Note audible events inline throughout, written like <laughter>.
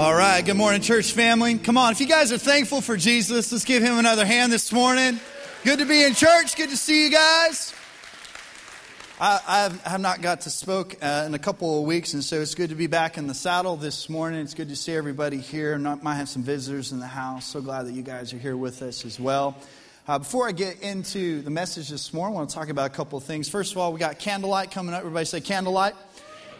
All right, good morning, church family. Come on, if you guys are thankful for Jesus, let's give him another hand this morning. Good to be in church. Good to see you guys. I, I have not got to spoke uh, in a couple of weeks, and so it's good to be back in the saddle this morning. It's good to see everybody here. I might have some visitors in the house. So glad that you guys are here with us as well. Uh, before I get into the message this morning, I want to talk about a couple of things. First of all, we got candlelight coming up. Everybody say candlelight.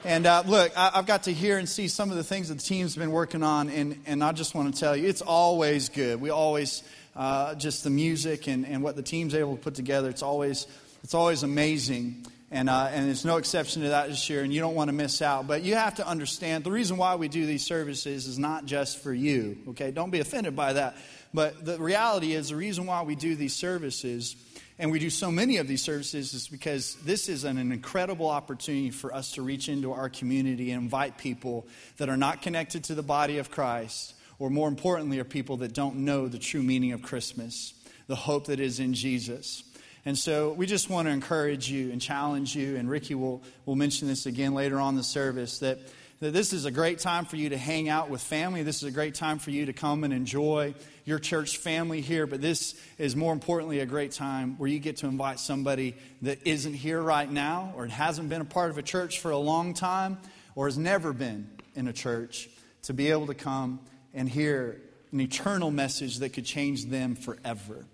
And uh, look, I, have got to hear and see some of the things that the team's been working on, and, and I just want to tell you, it's always good. We always, uh, just the music and, and what the team's able to put together, it's always, it's always amazing. And, uh, and there's no exception to that this year, and you don't want to miss out. But you have to understand the reason why we do these services is not just for you, okay? Don't be offended by that. But the reality is, the reason why we do these services and we do so many of these services is because this is an, an, incredible opportunity for us to reach into our community and invite people that are not connected to the body of Christ, or more importantly, are people that don't know the true meaning of Christmas, the hope that is in Jesus. And so we just want to encourage you and challenge you, and Ricky will, will mention this again later on the service, that that this is a great time for you to hang out with family. This is a great time for you to come and enjoy your church family here. But this is more importantly a great time where you get to invite somebody that isn't here right now or hasn't been a part of a church for a long time or has never been in a church to be able to come and hear an eternal message that could change them forever.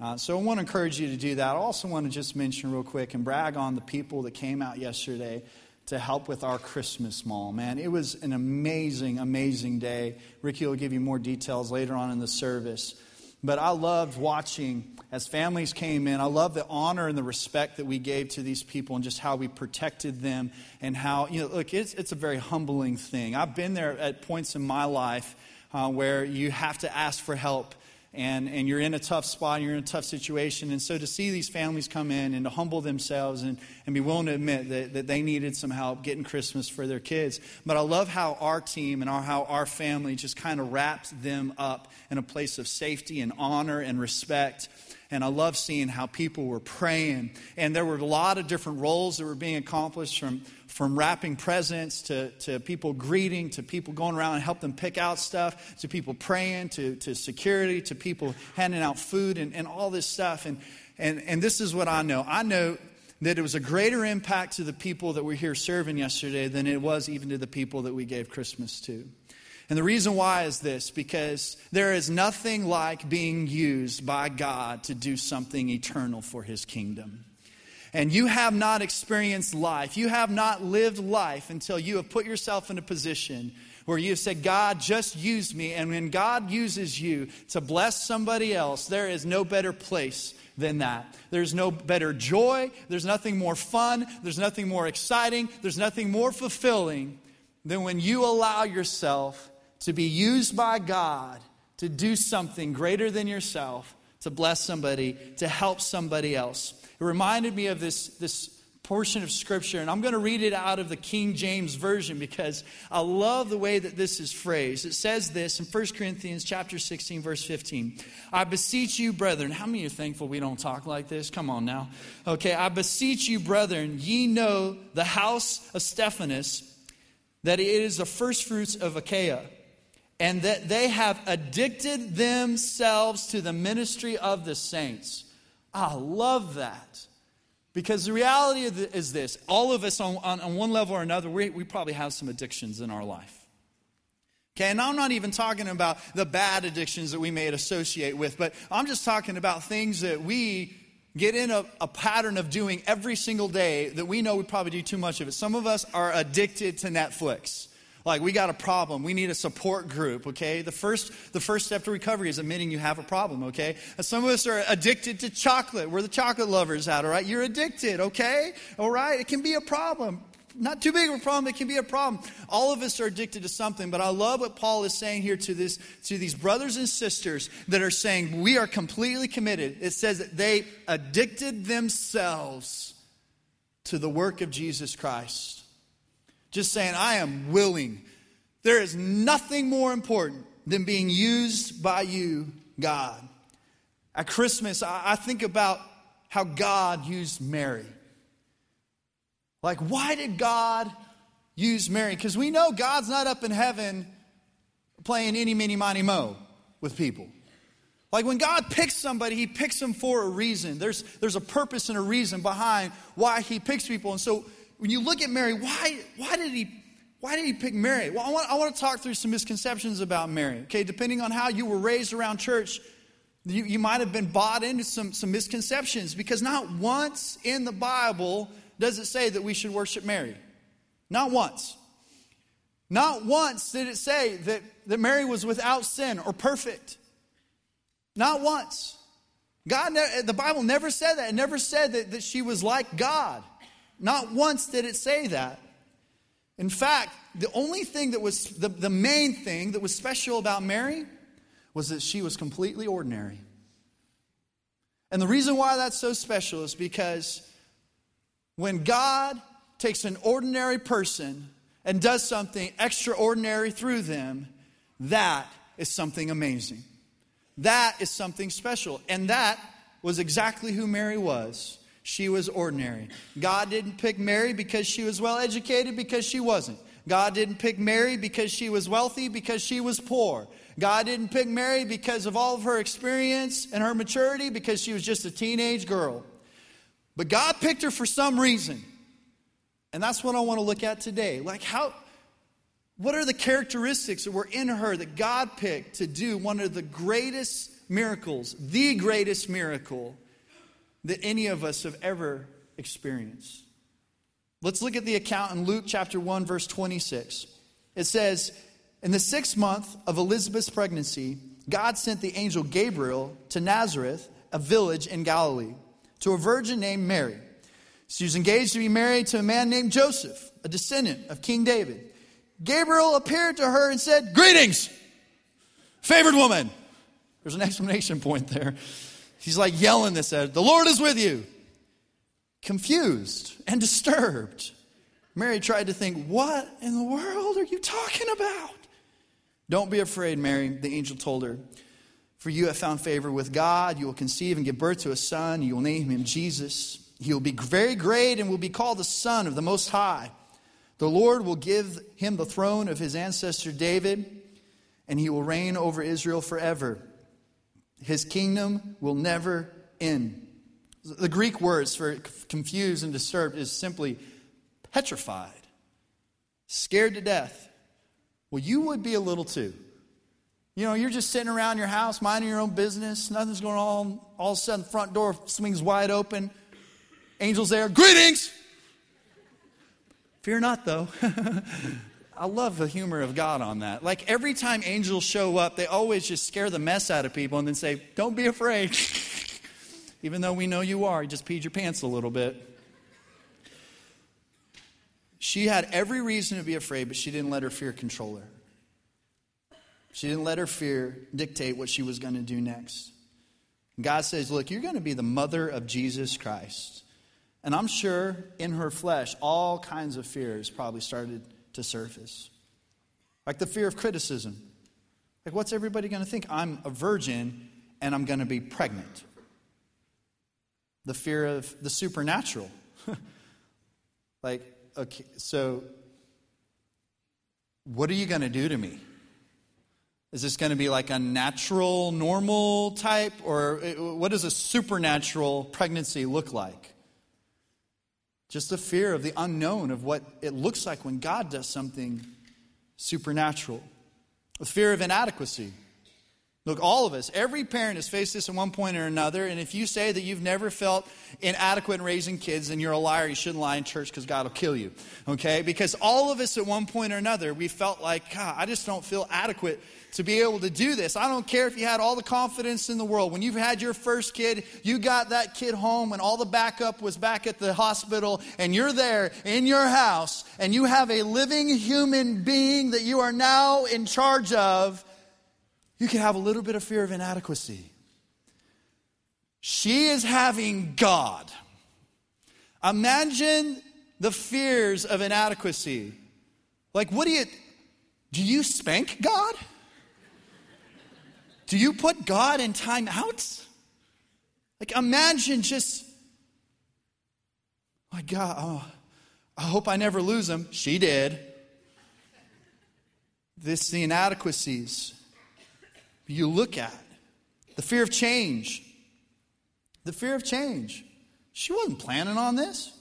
Uh, so I want to encourage you to do that. I also want to just mention real quick and brag on the people that came out yesterday to help with our Christmas mall. Man, it was an amazing, amazing day. Ricky will give you more details later on in the service. But I loved watching as families came in. I love the honor and the respect that we gave to these people and just how we protected them and how, you know, look, it's, it's a very humbling thing. I've been there at points in my life uh, where you have to ask for help and, and you're in a tough spot, you're in a tough situation. And so to see these families come in and to humble themselves and, and be willing to admit that, that they needed some help getting Christmas for their kids. But I love how our team and our, how our family just kind of wrapped them up in a place of safety and honor and respect. And I love seeing how people were praying. And there were a lot of different roles that were being accomplished from, from wrapping presents to, to people greeting to people going around and help them pick out stuff to people praying to, to security to people handing out food and, and all this stuff. And, and, and this is what i know. I know that it was a greater impact to the people that were here serving yesterday than it was even to the people that we gave christmas to and the reason why is this because there is nothing like being used by god to do something eternal for his kingdom. And you have not experienced life, you have not lived life until you have put yourself in a position where you have said, God, just use me. And when God uses you to bless somebody else, there is no better place than that. There's no better joy, there's nothing more fun, there's nothing more exciting, there's nothing more fulfilling than when you allow yourself to be used by God to do something greater than yourself, to bless somebody, to help somebody else. It reminded me of this, this portion of scripture and i'm going to read it out of the king james version because i love the way that this is phrased. It says this in 1 corinthians chapter 16 verse 15 i beseech you brethren how many are thankful we don't talk like this? Come on now. Okay i beseech you brethren ye know the house of Stephanas that it is the first fruits of achaia and that they have addicted themselves to the ministry of the saints I love that. Because the reality is this all of us, on, on, on one level or another, we, we probably have some addictions in our life. Okay, and I'm not even talking about the bad addictions that we may associate with, but I'm just talking about things that we get in a, a, pattern of doing every single day that we know we probably do too much of it. Some of us are addicted to Netflix. Like we got a problem. We need a support group, okay? The first the first step to recovery is admitting you have a problem, okay? Some of us are addicted to chocolate. We're the chocolate lovers out, all right? You're addicted, okay? All right? It can be a problem. Not too big of a problem, it can be a problem. All of us are addicted to something, but I love what Paul is saying here to this to these brothers and sisters that are saying we are completely committed. It says that they addicted themselves to the work of Jesus Christ. Just saying, I am willing. There is nothing more important than being used by you, God. At Christmas, I think about how God used Mary. Like, why did God use Mary? Because we know God's not up in heaven playing any, mini, money, mo with people. Like when God picks somebody, He picks them for a reason. There's, there's a purpose and a reason behind why He picks people. And so when you look at Mary, why, why did He why did he pick Mary? Well, I want, I want to talk through some misconceptions about Mary. Okay, depending on how you were raised around church, you, you might have been bought into some, some misconceptions because not once in the Bible does it say that we should worship Mary. Not once. Not once did it say that, that Mary was without sin or perfect. Not once. God, the Bible never said that. It never said that, that she was like God. Not once did it say that. In fact, the only thing that was, the, the main thing that was special about Mary was that she was completely ordinary. And the reason why that's so special is because when God takes an ordinary person and does something extraordinary through them, that is something amazing. That is something special. And that was exactly who Mary was. She was ordinary. God didn't pick Mary because she was well educated, because she wasn't. God didn't pick Mary because she was wealthy, because she was poor. God didn't pick Mary because of all of her experience and her maturity, because she was just a teenage girl. But God picked her for some reason. And that's what I want to look at today. Like, how, what are the characteristics that were in her that God picked to do one of the greatest miracles, the greatest miracle that any of us have ever experienced. Let's look at the account in Luke chapter 1, verse 26. It says, In the sixth month of Elizabeth's pregnancy, God sent the angel Gabriel to Nazareth, a village in Galilee, to a virgin named Mary. She was engaged to be married to a man named Joseph, a descendant of King David. Gabriel appeared to her and said, Greetings, favored woman. There's an <laughs> exclamation point there. He's like yelling this at her. The Lord is with you. Confused and disturbed. Mary tried to think, What in the world are you talking about? Don't be afraid, Mary, the angel told her. For you have found favor with God. You will conceive and give birth to a son. You will name him Jesus. He will be very great and will be called the Son of the Most High. The Lord will give him the throne of his ancestor David, and he will reign over Israel forever. His kingdom will never end. The Greek words for confused and disturbed is simply petrified, scared to death. Well, you would be a little too. You know, you're just sitting around your house, minding your own business, nothing's going on. All of a sudden, front door swings wide open. Angels there, greetings! Fear not, though. <laughs> I love the humor of God on that. Like every time angels show up, they always just scare the mess out of people and then say, Don't be afraid. <laughs> Even though we know you are, you just peed your pants a little bit. She had every reason to be afraid, but she didn't let her fear control her. She didn't let her fear dictate what she was going to do next. God says, Look, you're going to be the mother of Jesus Christ. And I'm sure in her flesh, all kinds of fears probably started to surface. Like the fear of criticism. Like, what's everybody going to think? I'm a virgin and I'm going to be pregnant. The fear of the supernatural. <laughs> like, okay, so what are you going to do to me? Is this going to be like a natural, normal type? Or uh, what does a supernatural pregnancy look like? Just the fear of the unknown of what it looks like when God does something supernatural. The fear of inadequacy. Look, all of us, every parent has faced this at one point or another. And if you say that you've never felt inadequate in raising kids, then you're a liar. You shouldn't lie in church because God will kill you. Okay? Because all of us at one point or another, we felt like, God, I just don't feel adequate to be able to do this. I don't care if you had all the confidence in the world. When you've had your first kid, you got that kid home and all the backup was back at the hospital, and you're there in your house, and you have a living human being that you are now in charge of, you can have a little bit of fear of inadequacy. She is having God. Imagine the fears of inadequacy. Like, what do you, do you spank God? Do you put God in timeouts? Like, imagine just, my God, oh, I hope I never lose him. She did. This the inadequacies you look at. The fear of change. The fear of change. She wasn't planning on this.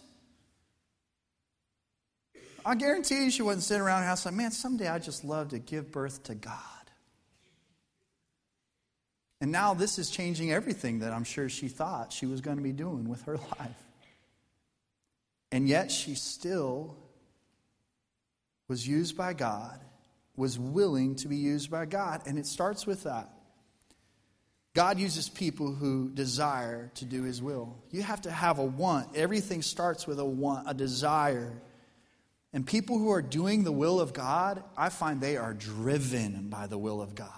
I guarantee you she wasn't sitting around her house like, man, someday I'd just love to give birth to God. And now this is changing everything that I'm sure she thought she was going to be doing with her <laughs> life. And yet she still was used by God, was willing to be used by God. And it starts with that. God uses people who desire to do his will. You have to have a want. Everything starts with a want, a desire. And people who are doing the will of God, I find they are driven by the will of God.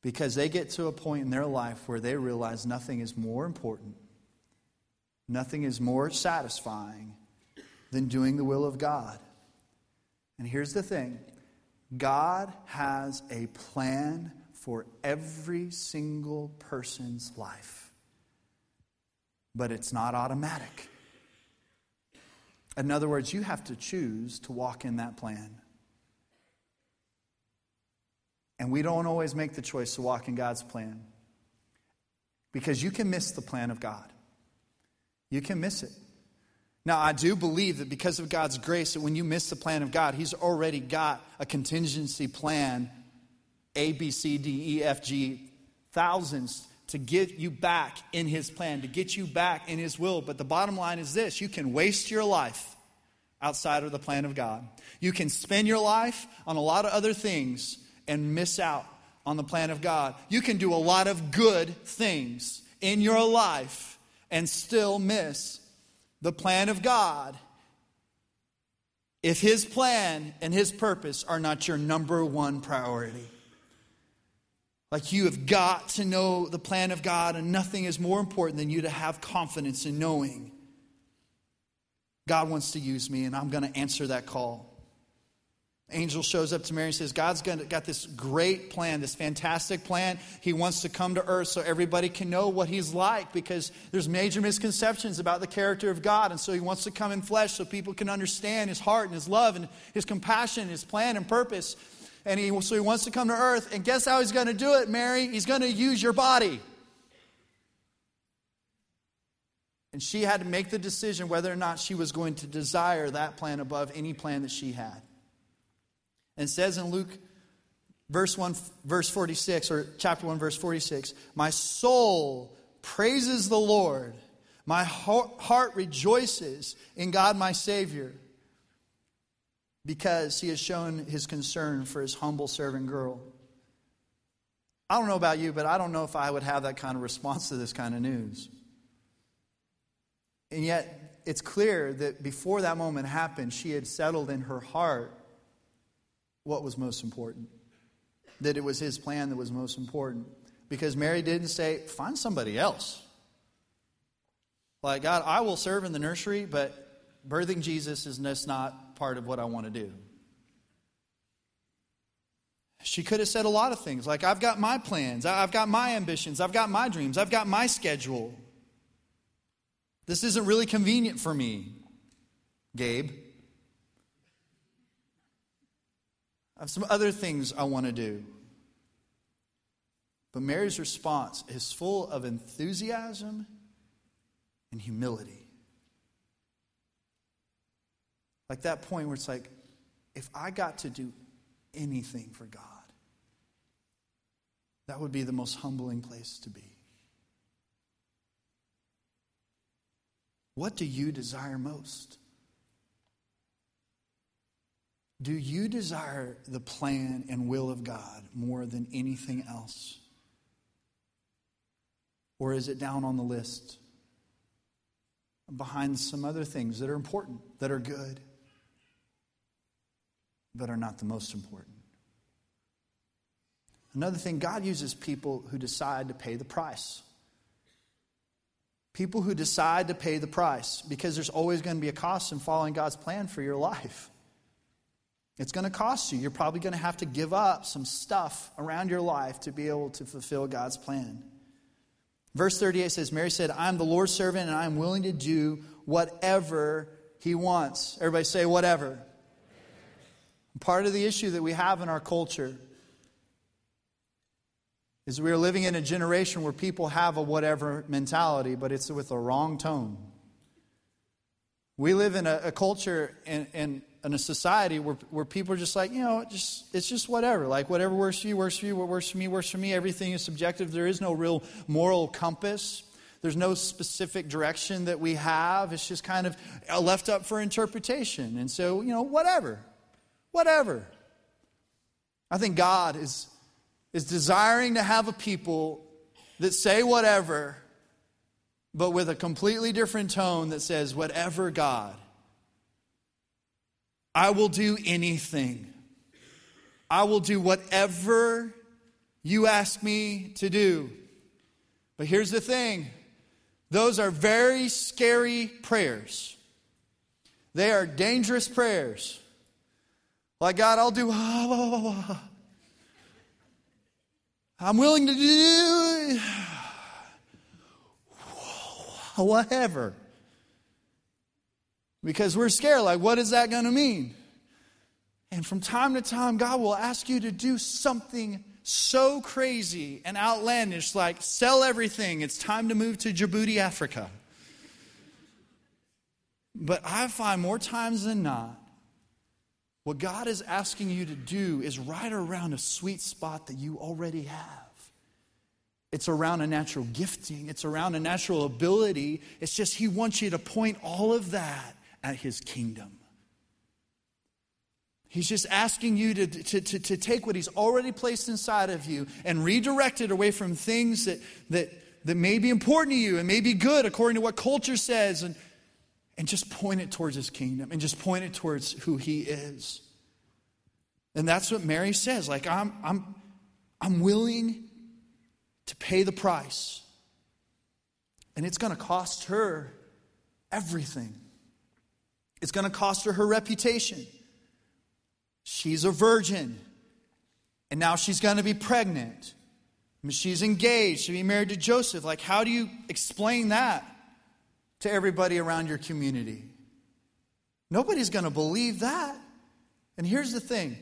Because they get to a point in their life where they realize nothing is more important, nothing is more satisfying than doing the will of God. And here's the thing God has a plan for every single person's life, but it's not automatic. In other words, you have to choose to walk in that plan. And we don't always make the choice to walk in God's plan because you can miss the plan of God. You can miss it. Now, I do believe that because of God's grace, that when you miss the plan of God, He's already got a contingency plan A, B, C, D, E, F, G, thousands to get you back in His plan, to get you back in His will. But the bottom line is this you can waste your life outside of the plan of God. You can spend your life on a lot of other things and miss out on the plan of God. You can do a lot of good things in your life and still miss the plan of God if His plan and His purpose are not your number one priority. Like you have got to know the plan of God, and nothing is more important than you to have confidence in knowing God wants to use me, and I'm going to answer that call. Angel shows up to Mary and says, God's got this great plan, this fantastic plan. He wants to come to earth so everybody can know what he's like because there's major misconceptions about the character of God. And so he wants to come in flesh so people can understand his heart and his love and his compassion, his plan and purpose. And he, so he wants to come to earth. And guess how he's going to do it, Mary? He's going to use your body. And she had to make the decision whether or not she was going to desire that plan above any plan that she had. And says in Luke verse 1 verse 46 or chapter 1 verse 46, "My soul praises the Lord. My heart rejoices in God my Savior." Because he has shown his concern for his humble servant girl. I don't know about you, but I don't know if I would have that kind of response to this kind of news. And yet, it's clear that before that moment happened, she had settled in her heart what was most important. That it was his plan that was most important. Because Mary didn't say, find somebody else. Like, God, I will serve in the nursery, but birthing Jesus is just not part of what I want to do. She could have said a lot of things like, I've got my plans, I've got my ambitions, I've got my dreams, I've got my schedule. This isn't really convenient for me, Gabe. I have some other things I want to do. But Mary's response is full of enthusiasm and humility. Like that point where it's like, if I got to do anything for God, that would be the most humbling place to be. What do you desire most? Do you desire the plan and will of God more than anything else? Or is it down on the list behind some other things that are important, that are good, but are not the most important? Another thing, God uses people who decide to pay the price. People who decide to pay the price because there's always going to be a cost in following God's plan for your life. It's going to cost you. You're probably going to have to give up some stuff around your life to be able to fulfill God's plan. Verse 38 says, Mary said, I'm the Lord's servant and I'm willing to do whatever he wants. Everybody say, whatever. Part of the issue that we have in our culture is we are living in a generation where people have a whatever mentality, but it's with a wrong tone. We live in a, a culture and, and in a society where, where people are just like, you know, it just, it's just whatever. Like, whatever works for you, works for you. What works for me, works for me. Everything is subjective. There is no real moral compass. There's no specific direction that we have. It's just kind of uh, left up for interpretation. And so, you know, whatever. Whatever. I think God is, is desiring to have a people that say whatever, but with a completely different tone that says, whatever God. I will do anything. I will do whatever you ask me to do. But here's the thing those are very scary prayers. They are dangerous prayers. Like, God, I'll do. <laughs> I'm willing to do <sighs> whatever. Because we're scared, like, what is that going to mean? And from time to time, God will ask you to do something so crazy and outlandish, like sell everything, it's time to move to Djibouti, Africa. But I find more times than not, what God is asking you to do is right around a sweet spot that you already have. It's around a natural gifting, it's around a natural ability. It's just He wants you to point all of that at His kingdom. He's just asking you to, to, to, to, take what He's already placed inside of you and redirect it away from things that, that, that may be important to you and may be good according to what culture says and, and just point it towards His kingdom and just point it towards who He is. And that's what Mary says. Like, I'm, I'm, I'm willing to pay the price. And it's going to cost her everything. It's going to cost her her reputation. She's a virgin. And now she's going to be pregnant. She's engaged to be married to Joseph. Like, how do you explain that to everybody around your community? Nobody's going to believe that. And here's the thing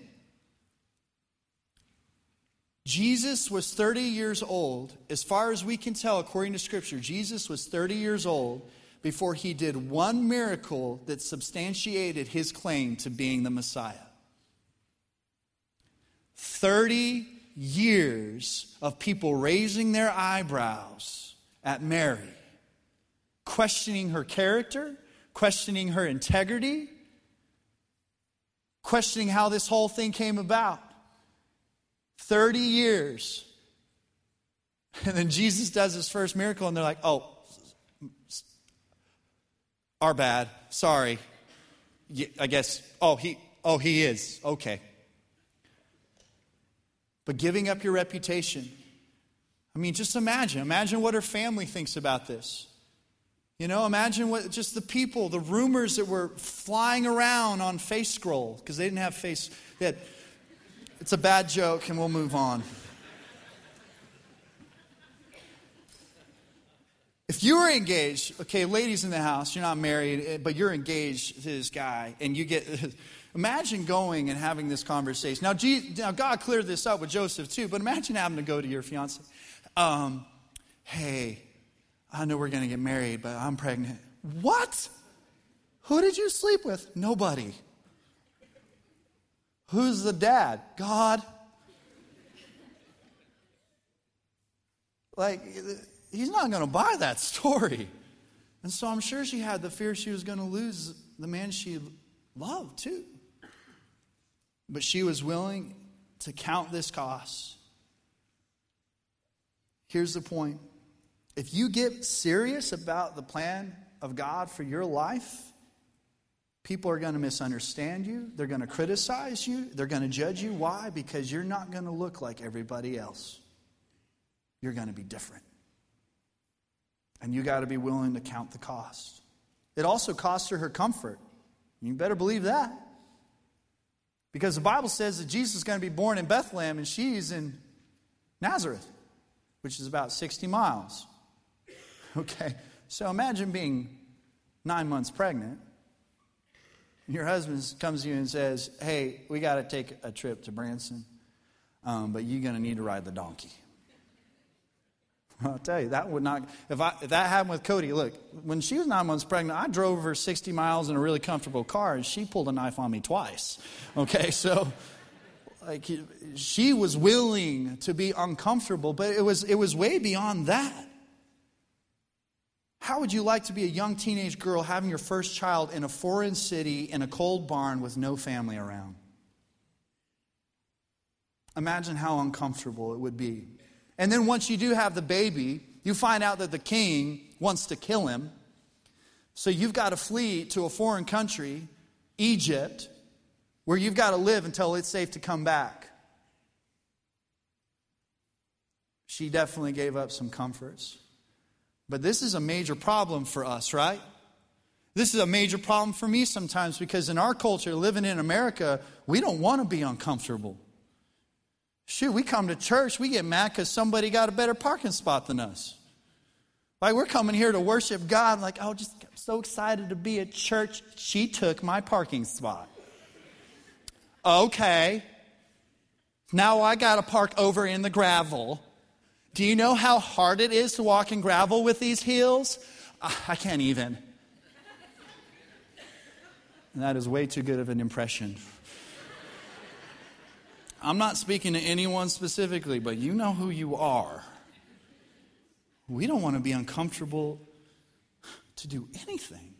Jesus was 30 years old. As far as we can tell, according to Scripture, Jesus was 30 years old before he did one miracle that substantiated his claim to being the Messiah. 30 years of people raising their eyebrows at Mary, questioning her character, questioning her integrity, questioning how this whole thing came about. 30 years. <laughs> And then Jesus does his first miracle, and they're like, oh, our bad. Sorry. I guess, oh, he, oh, he is. Okay. But giving up your reputation, I mean, just imagine. Imagine what her family thinks about this. You know, imagine what just the people, the rumors that were flying around on Face Scroll, because they didn't have face, they had it's a bad joke, and we'll move on. You were engaged, okay, ladies in the house, you're not married, eh, but you're engaged to this guy, and you get. <laughs> Imagine going and having this conversation. Now, Jesus, now, God cleared this up with Joseph too, but imagine having to go to your fiance. Um, hey, I know we're going to get married, but I'm pregnant. What? Who did you sleep with? Nobody. Who's the dad? God. Like, he's not going to buy that story. And so I'm sure she had the fear she was going to lose the man she loved, too. But she was willing to count this cost. Here's the point if you get serious about the plan of God for your life, People are going to misunderstand you. They're going to criticize you. They're going to judge you. Why? Because you're not going to look like everybody else. You're going to be different. And you got to be willing to count the cost. It also cost her her comfort. You better believe that. Because the Bible says that Jesus is going to be born in Bethlehem and she's in Nazareth, which is about 60 miles. <laughs> Okay, so imagine being nine months pregnant your husband comes to you and says, Hey, we got to take a trip to Branson, um, but you're going to need to ride the donkey. <laughs> I'll tell you, that would not, if, I, if that happened with Cody, look, when she was nine months pregnant, I drove her 60 miles in a really comfortable car and she pulled a knife on me twice. Okay, <laughs> so like she was willing to be uncomfortable, but it was, it was way beyond that. How would you like to be a young teenage girl having your first child in a foreign city in a cold barn with no family around? Imagine how uncomfortable it would be. And then once you do have the baby, you find out that the king wants to kill him. So you've got to flee to a foreign country, Egypt, where you've got to live until it's safe to come back. She definitely gave up some comforts. But this is a major problem for us, right? This is a major problem for me sometimes because in our culture, living in America, we don't want to be uncomfortable. Shoot, we come to church, we get mad because somebody got a better parking spot than us. Like, we're coming here to worship God, like, oh, just so excited to be at church. She took my parking spot. Okay. Now I got to park over in the gravel. Do you know how hard it is to walk in gravel with these heels? I can't even. And that is way too good of an impression. I'm not speaking to anyone specifically, but you know who you are. We don't want to be uncomfortable to do anything.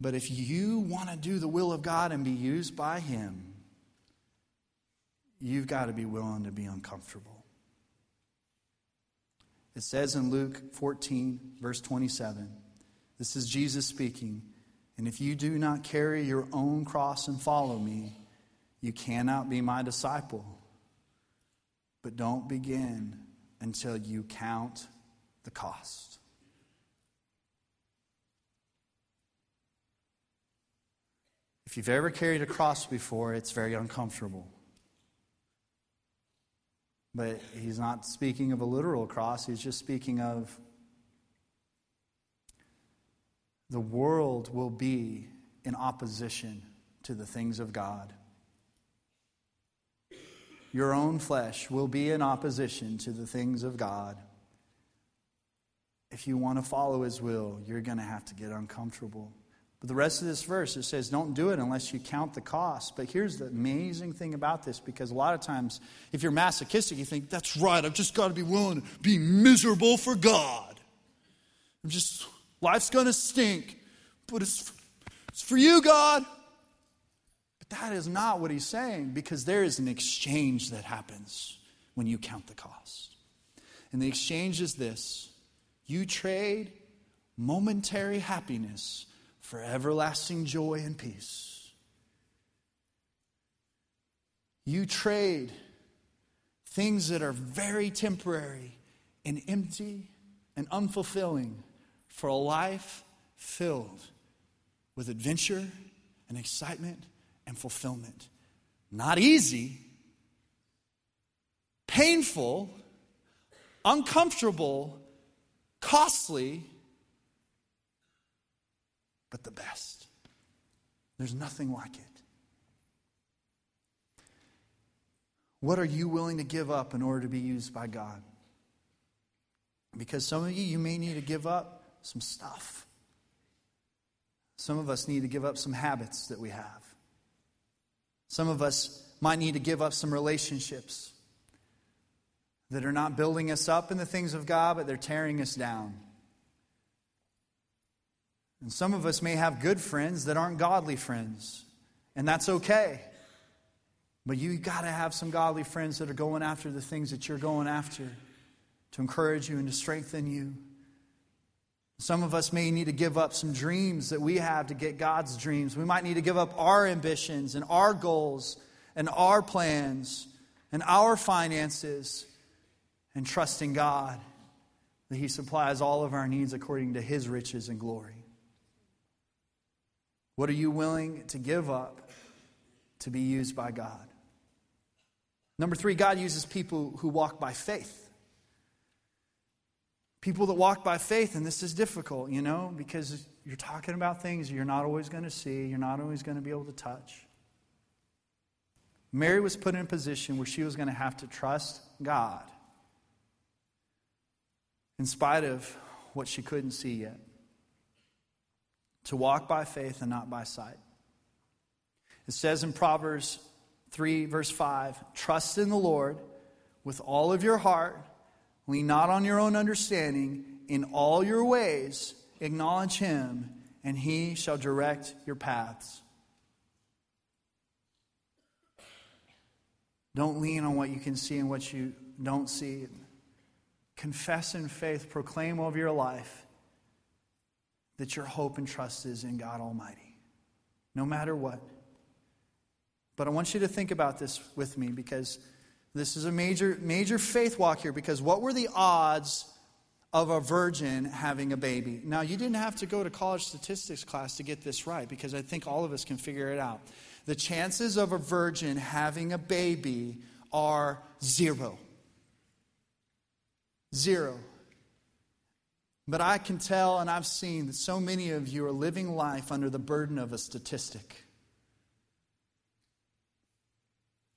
But if you want to do the will of God and be used by Him, you've got to be willing to be uncomfortable. It says in Luke 14, verse 27, this is Jesus speaking, and if you do not carry your own cross and follow me, you cannot be my disciple. But don't begin until you count the cost. If you've ever carried a cross before, it's very uncomfortable. But he's not speaking of a literal cross, he's just speaking of the world will be in opposition to the things of God your own flesh will be in opposition to the things of God. If you want to follow His will, you're going to have to get uncomfortable. But the rest of this verse, it says, don't do it unless you count the cost. But here's the amazing thing about this because a lot of times, if you're masochistic, you think, that's right, I've just got to be willing to be miserable for God. I'm just, life's going to stink, but it's, it's for you, God. That is not what he's saying because there is an exchange that happens when you count the cost. And the exchange is this you trade momentary happiness for everlasting joy and peace. You trade things that are very temporary and empty and unfulfilling for a life filled with adventure and excitement and fulfillment. Not easy, painful, uncomfortable, costly, but the best. There's nothing like it. What are you willing to give up in order to be used by God? Because some of you, you may need to give up some stuff. Some of us need to give up some habits that we have. Some of us might need to give up some relationships that are not building us up in the things of God, but they're tearing us down. And some of us may have good friends that aren't godly friends, and that's okay. But you got to have some godly friends that are going after the things that you're going after to encourage you and to strengthen you. Some of us may need to give up some dreams that we have to get God's dreams. We might need to give up our ambitions and our goals and our plans and our finances and trust in God that He supplies all of our needs according to His riches and glory. What are you willing to give up to be used by God? Number three, God uses people who walk by faith. People that walk by faith, and this is difficult, you know, because you're talking about things you're not always going to see, you're not always going to be able to touch. Mary was put in a position where she was going to have to trust God in spite of what she couldn't see yet. To walk by faith and not by sight. It says in Proverbs 3, verse 5 Trust in the Lord with all of your heart, lean not on your own understanding. In all your ways, acknowledge him, and he shall direct your paths. Don't lean on what you can see and what you don't see. Confess in faith, proclaim over your life that your hope and trust is in God Almighty, no matter what. But I want you to think about this with me because this is a major, major faith walk here. Because what were the odds of a virgin having a baby? Now, you didn't have to go to college statistics class to get this right because I think all of us can figure it out. The chances of a virgin having a baby are zero. Zero. But I can tell and I've seen that so many of you are living life under the burden of a statistic.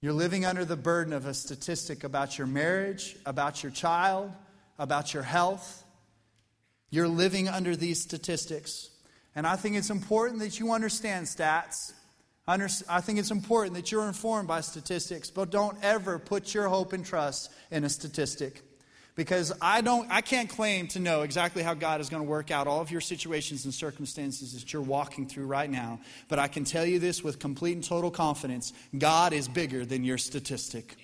You're living under the burden of a statistic about your marriage, about your child, about your health. You're living under these statistics. And I think it's important that you understand stats. I think it's important that you're informed by statistics, but don't ever put your hope and trust in a statistic because I don't I can't claim to know exactly how God is going to work out all of your situations and circumstances that you're walking through right now, but I can tell you this with complete and total confidence. God is bigger than your statistic.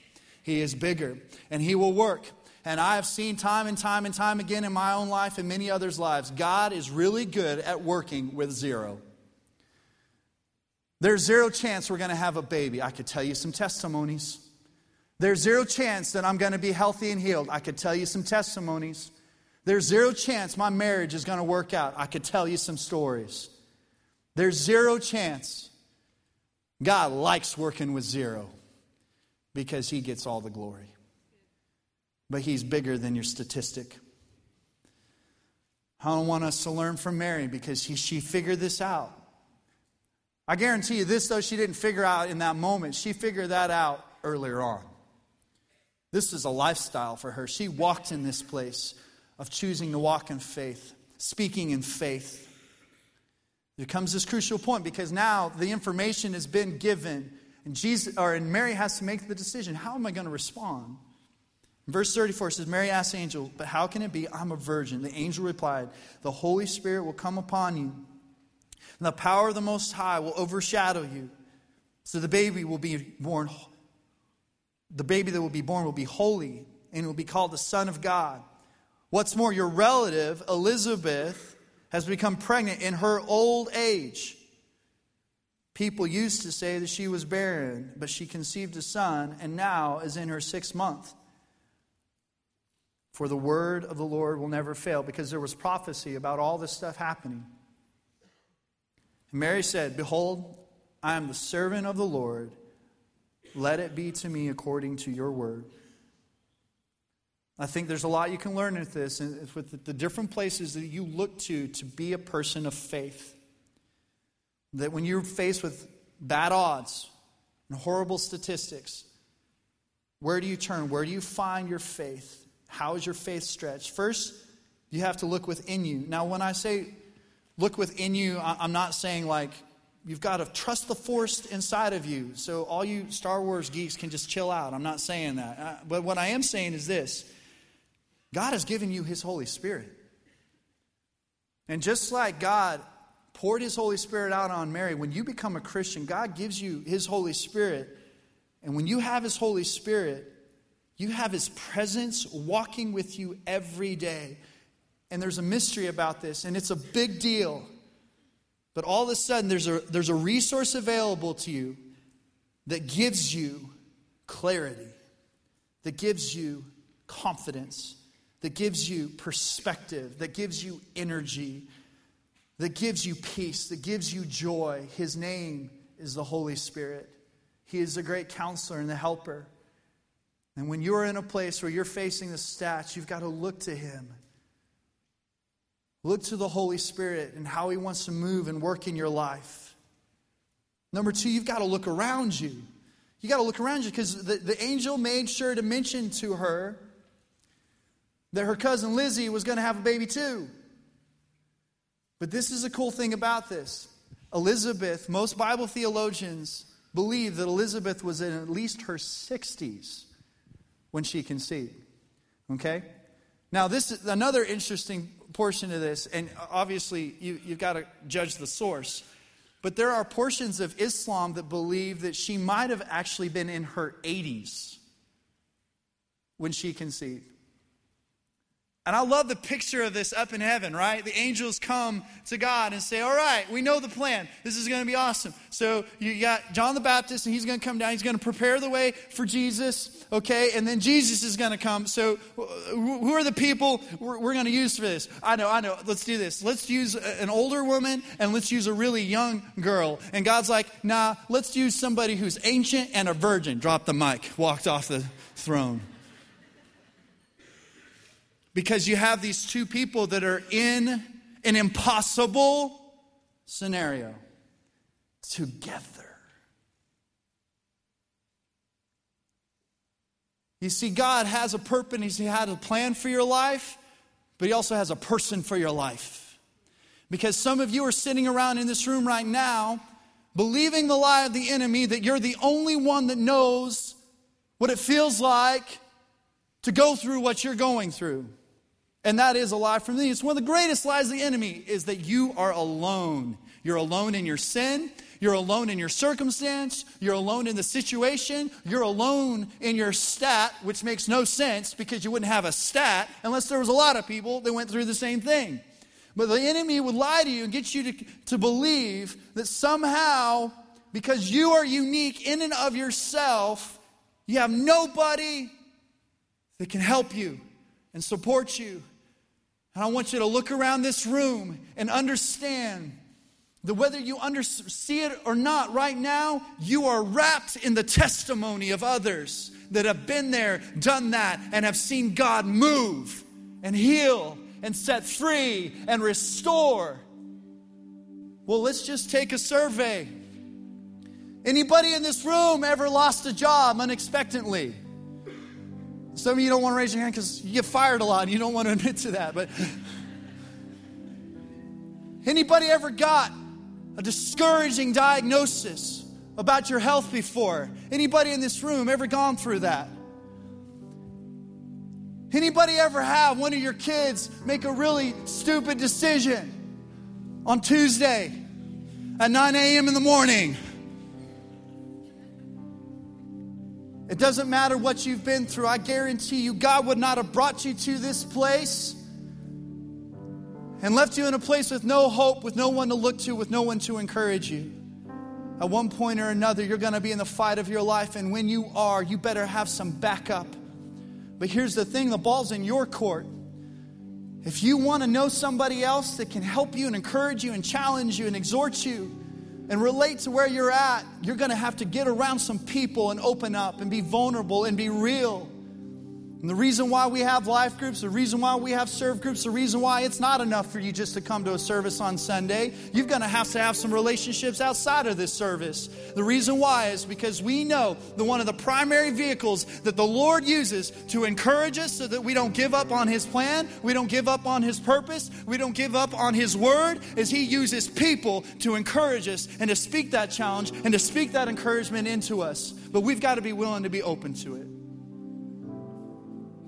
He is bigger and he will work. And I have seen time and time and time again in my own life and many others' lives, God is really good at working with zero. There's zero chance we're going to have a baby. I could tell you some testimonies. There's zero chance that I'm going to be healthy and healed. I could tell you some testimonies. There's zero chance my marriage is going to work out. I could tell you some stories. There's zero chance. God likes working with zero because he gets all the glory. But he's bigger than your statistic. I don't want us to learn from Mary because he, she figured this out. I guarantee you, this though she didn't figure out in that moment, she figured that out earlier on. This is a lifestyle for her. She walked in this place of choosing to walk in faith, speaking in faith. There comes this crucial point because now the information has been given, and Jesus or and Mary has to make the decision. How am I going to respond? verse 34 says, Mary asked the angel, But how can it be? I'm a virgin. The angel replied, The Holy Spirit will come upon you, and the power of the Most High will overshadow you. So the baby will be born the baby that will be born will be holy and will be called the Son of God. What's more, your relative, Elizabeth, has become pregnant in her old age. People used to say that she was barren, but she conceived a son and now is in her sixth month. For the word of the Lord will never fail, because there was prophecy about all this stuff happening. And Mary said, Behold, I am the servant of the Lord. Let it be to me according to your word. I think there's a lot you can learn with this, and with the different places that you look to to be a person of faith. That when you're faced with bad odds and horrible statistics, where do you turn? Where do you find your faith? How is your faith stretched? First, you have to look within you. Now, when I say look within you, I'm not saying like You've got to trust the force inside of you. So, all you Star Wars geeks can just chill out. I'm not saying that. Uh, but what I am saying is this God has given you His Holy Spirit. And just like God poured His Holy Spirit out on Mary, when you become a Christian, God gives you His Holy Spirit. And when you have His Holy Spirit, you have His presence walking with you every day. And there's a mystery about this, and it's a big deal. But all of a sudden, there's a, there's a resource available to you that gives you clarity, that gives you confidence, that gives you perspective, that gives you energy, that gives you peace, that gives you joy. His name is the Holy Spirit. He is a great counselor and the helper. And when you're in a place where you're facing the stats, you've got to look to Him Look to the Holy Spirit and how He wants to move and work in your life. Number two, you've got to look around you. You got to look around you because the, the angel made sure to mention to her that her cousin Lizzie was going to have a baby too. But this is a cool thing about this. Elizabeth, most Bible theologians believe that Elizabeth was in at least her 60s when she conceived. Okay? Now, this is another interesting portion of this, and obviously you, you've got to judge the source. But there are portions of Islam that believe that she might have actually been in her 80s when she conceived. And I love the picture of this up in heaven, right? The angels come to God and say, All right, we know the plan. This is going to be awesome. So you got John the Baptist, and he's going to come down. He's going to prepare the way for Jesus, okay? And then Jesus is going to come. So who are the people we're, going to use for this? I know, I know. Let's do this. Let's use an older woman and let's use a really young girl. And God's like, Nah, let's use somebody who's ancient and a virgin. Drop the mic, walked off the throne. Because you have these two people that are in an impossible scenario together. You see, God has a purpose, He had a plan for your life, but He also has a person for your life. Because some of you are sitting around in this room right now believing the lie of the enemy that you're the only one that knows what it feels like to go through what you're going through. And that is a lie from me. It's one of the greatest lies of the enemy is that you are alone. You're alone in your sin. You're alone in your circumstance. You're alone in the situation. You're alone in your stat, which makes no sense because you wouldn't have a stat unless there was a lot of people that went through the same thing. But the enemy would lie to you and get you to, to believe that somehow, because you are unique in and of yourself, you have nobody that can help you and support you. And I want you to look around this room and understand that whether you under, see it or not right now, you are wrapped in the testimony of others that have been there, done that, and have seen God move and heal and set free and restore. Well, let's just take a survey. Anybody in this room ever lost a job unexpectedly? Some of you don't want to raise your hand because you get fired a lot and you don't want to <laughs> admit to that. But anybody ever got a discouraging diagnosis about your health before? Anybody in this room ever gone through that? Anybody ever have one of your kids make a really stupid decision on Tuesday at 9 a.m. in the morning? It doesn't matter what you've been through. I guarantee you, God would not have brought you to this place and left you in a place with no hope, with no one to look to, with no one to encourage you. At one point or another, you're going to be in the fight of your life, and when you are, you better have some backup. But here's the thing the ball's in your court. If you want to know somebody else that can help you and encourage you and challenge you and exhort you, and relate to where you're at, you're going to have to get around some people and open up and be vulnerable and be real. And the reason why we have life groups, the reason why we have serve groups, the reason why it's not enough for you just to come to a service on Sunday, you're going to have to have some relationships outside of this service. The reason why is because we know that one of the primary vehicles that the Lord uses to encourage us so that we don't give up on His plan, we don't give up on His purpose, we don't give up on His word, is He uses people to encourage us and to speak that challenge and to speak that encouragement into us. But we've got to be willing to be open to it.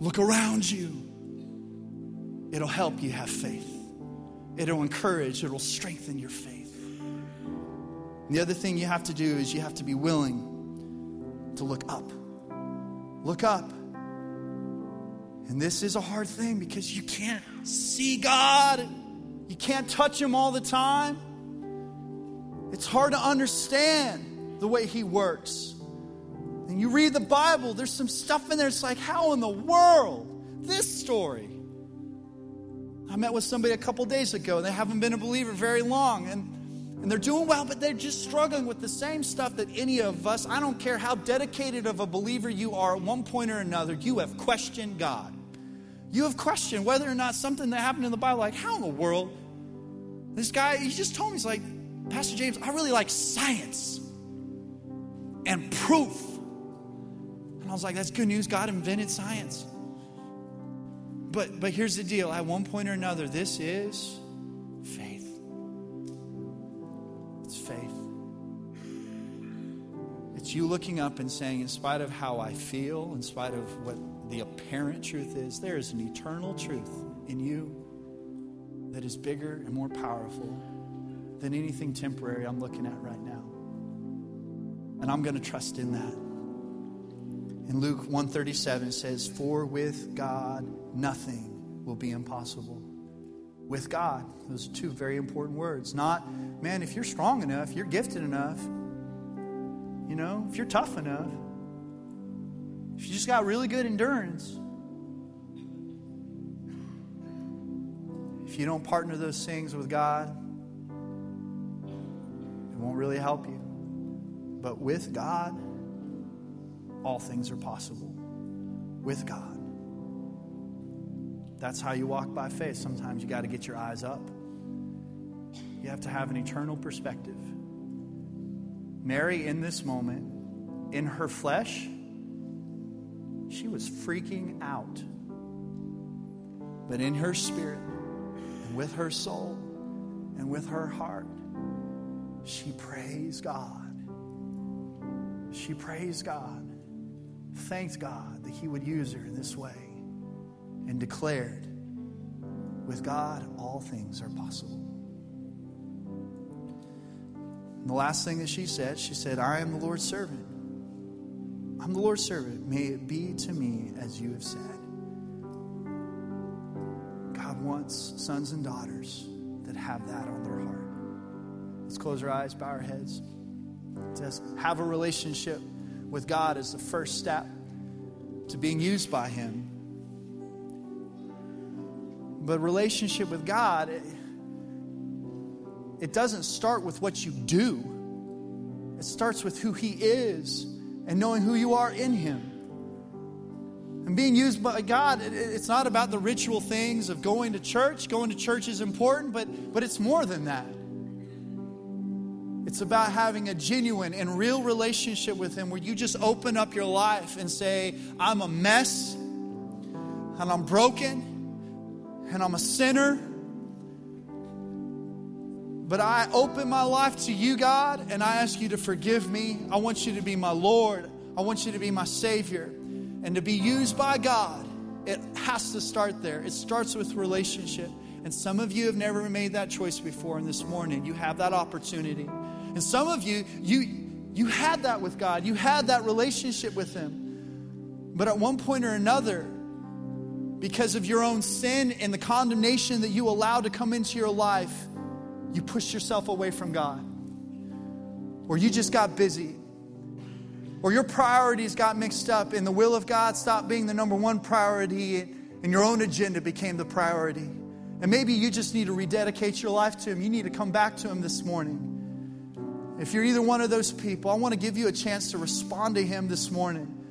Look around you. It'll help you have faith. It'll encourage, it'll strengthen your faith. And the other thing you have to do is you have to be willing to look up. Look up. And this is a hard thing because you can't see God, you can't touch Him all the time. It's hard to understand the way He works and you read the Bible, there's some stuff in there. It's like, how in the world? This story. I met with somebody a couple days ago, and they haven't been a believer very long, and, and they're doing well, but they're just struggling with the same stuff that any of us, I don't care how dedicated of a believer you are, at one point or another, you have questioned God. You have questioned whether or not something that happened in the Bible, like, how in the world? This guy, he just told me, he's like, Pastor James, I really like science and proof. I was like, that's good news. God invented science. But but here's the deal. At one point or another, this is faith. It's faith. It's you looking up and saying, in spite of how I feel, in spite of what the apparent truth is, there is an eternal truth in you that is bigger and more powerful than anything temporary I'm looking at right now. And I'm going to trust in that. In Luke 137 it says, "For with God nothing will be impossible." With God, those are two very important words. Not, man, if you're strong enough, you're gifted enough, you know, if you're tough enough, if you just got really good endurance, if you don't partner those things with God, it won't really help you. But with God, all things are possible. With God. That's how you walk by faith. Sometimes you got to get your eyes up. You have to have an eternal perspective. Mary, in this moment, in her flesh, she was freaking out. But in her spirit, and with her soul, and with her heart, she praised God. She praised God, thanked God that He would use her in this way, and declared, with God, all things are possible. And the last thing that she said, she said, I am the Lord's servant. I'm the Lord's servant. May it be to me as you have said. God wants sons and daughters that have that on their heart. Let's close our eyes, bow our heads. Just have a relationship with God is the first step to being used by Him. But relationship with God, it, it doesn't start with what you do. It starts with who He is and knowing who you are in Him. And being used by God, it, it's not about the ritual things of going to church. Going to church is important, but, but it's more than that. It's about having a genuine and real relationship with Him where you just open up your life and say, I'm a mess, and I'm broken, and I'm a sinner but I open my life to you, God, and I ask you to forgive me. I want you to be my Lord. I want you to be my Savior. And to be used by God, it has to start there. It starts with relationship. And some of you have never made that choice before, and this morning you have that opportunity. And some of you, you, you had that with God, you had that relationship with Him. But at one point or another, because of your own sin and the condemnation that you allowed to come into your life, you pushed yourself away from God, or you just got busy, or your priorities got mixed up, and the will of God stopped being the number one priority, and your own agenda became the priority. And maybe you just need to rededicate your life to Him. You need to come back to Him this morning. If you're either one of those people, I want to give you a chance to respond to Him this morning,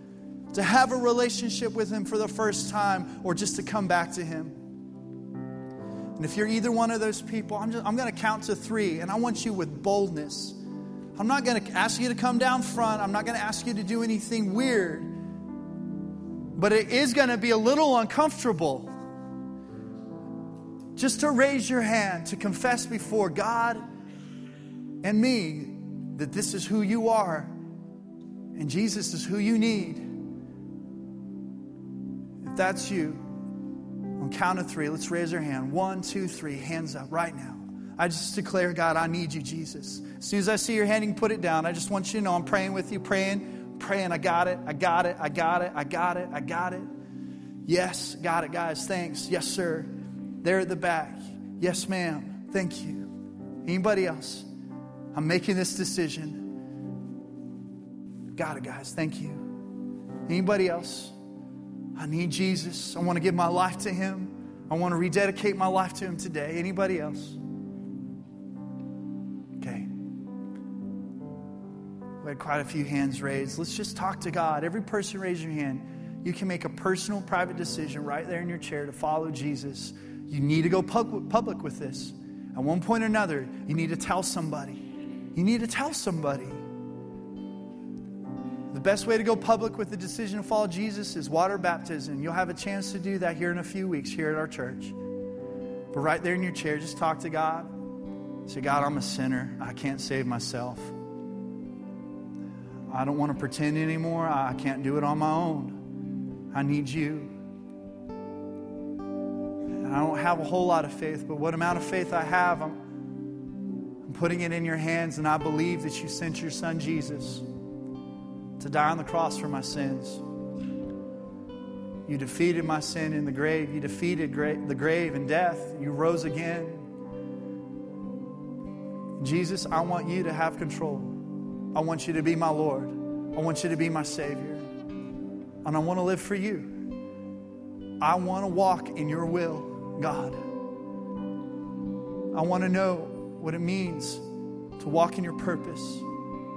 to have a relationship with Him for the first time, or just to come back to Him. And if you're either one of those people, I'm, just, I'm going to count to three, and I want you with boldness. I'm not going to ask you to come down front. I'm not going to ask you to do anything weird. But it is going to be a little uncomfortable just to raise your hand to confess before God and me that this is who you are and Jesus is who you need. If that's you, on count of three, let's raise our hand. One, two, three, hands up right now. I just declare, God, I need you, Jesus. As soon as I see your hand, you put it down. I just want you to know I'm praying with you, praying, praying. I got it, I got it, I got it, I got it, I got it. Yes, got it, guys. Thanks. Yes, sir. There at the back. Yes, ma'am. Thank you. Anybody else? I'm making this decision. Got it, guys. Thank you. Anybody else? I need Jesus. I want to give my life to Him. I want to rededicate my life to Him today. Anybody else? Okay. We had quite a few hands raised. Let's just talk to God. Every person raise your hand. you can make a personal, private decision right there in your chair to follow Jesus. You need to go public with this. At one point or another, you need to tell somebody. You need to tell somebody. The best way to go public with the decision to follow Jesus is water baptism. You'll have a chance to do that here in a few weeks here at our church. But right there in your chair, just talk to God. Say, God, I'm a sinner. I can't save myself. I don't want to pretend anymore. I can't do it on my own. I need you. And I don't have a whole lot of faith, but what amount of faith I have, I'm, I'm putting it in your hands, and I believe that you sent your son Jesus to die on the cross for my sins. You defeated my sin in the grave. You defeated gra- the grave and death. You rose again. Jesus, I want you to have control. I want you to be my Lord. I want you to be my Savior. And I want to live for you. I want to walk in your will, God. I want to know what it means to walk in your purpose.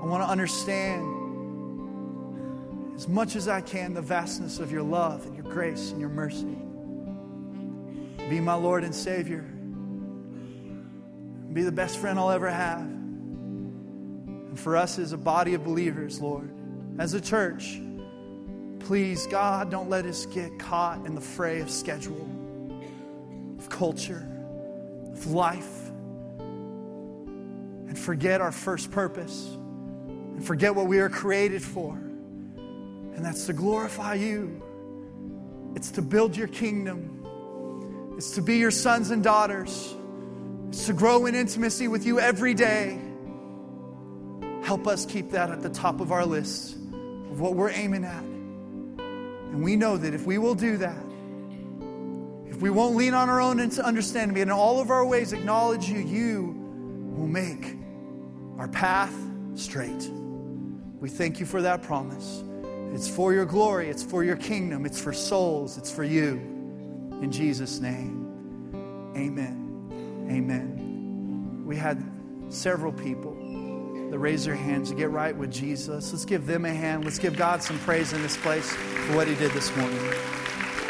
I want to understand as much as I can the vastness of your love and your grace and your mercy. Be my Lord and Savior. Be the best friend I'll ever have. And for us as a body of believers, Lord, as a church, please, God, don't let us get caught in the fray of schedule, of culture, of life, forget our first purpose, and forget what we are created for and that's to glorify you. It's to build your kingdom. It's to be your sons and daughters. It's to grow in intimacy with you every day. Help us keep that at the top of our list of what we're aiming at. And we know that if we will do that, if we won't lean on our own understanding, but in all of our ways acknowledge you, you will make our path straight. We thank you for that promise. It's for your glory, it's for your kingdom, it's for souls, it's for you. In Jesus' name, amen. Amen. We had several people that raised their hands to get right with Jesus. Let's give them a hand. Let's give God some praise in this place for what He did this morning.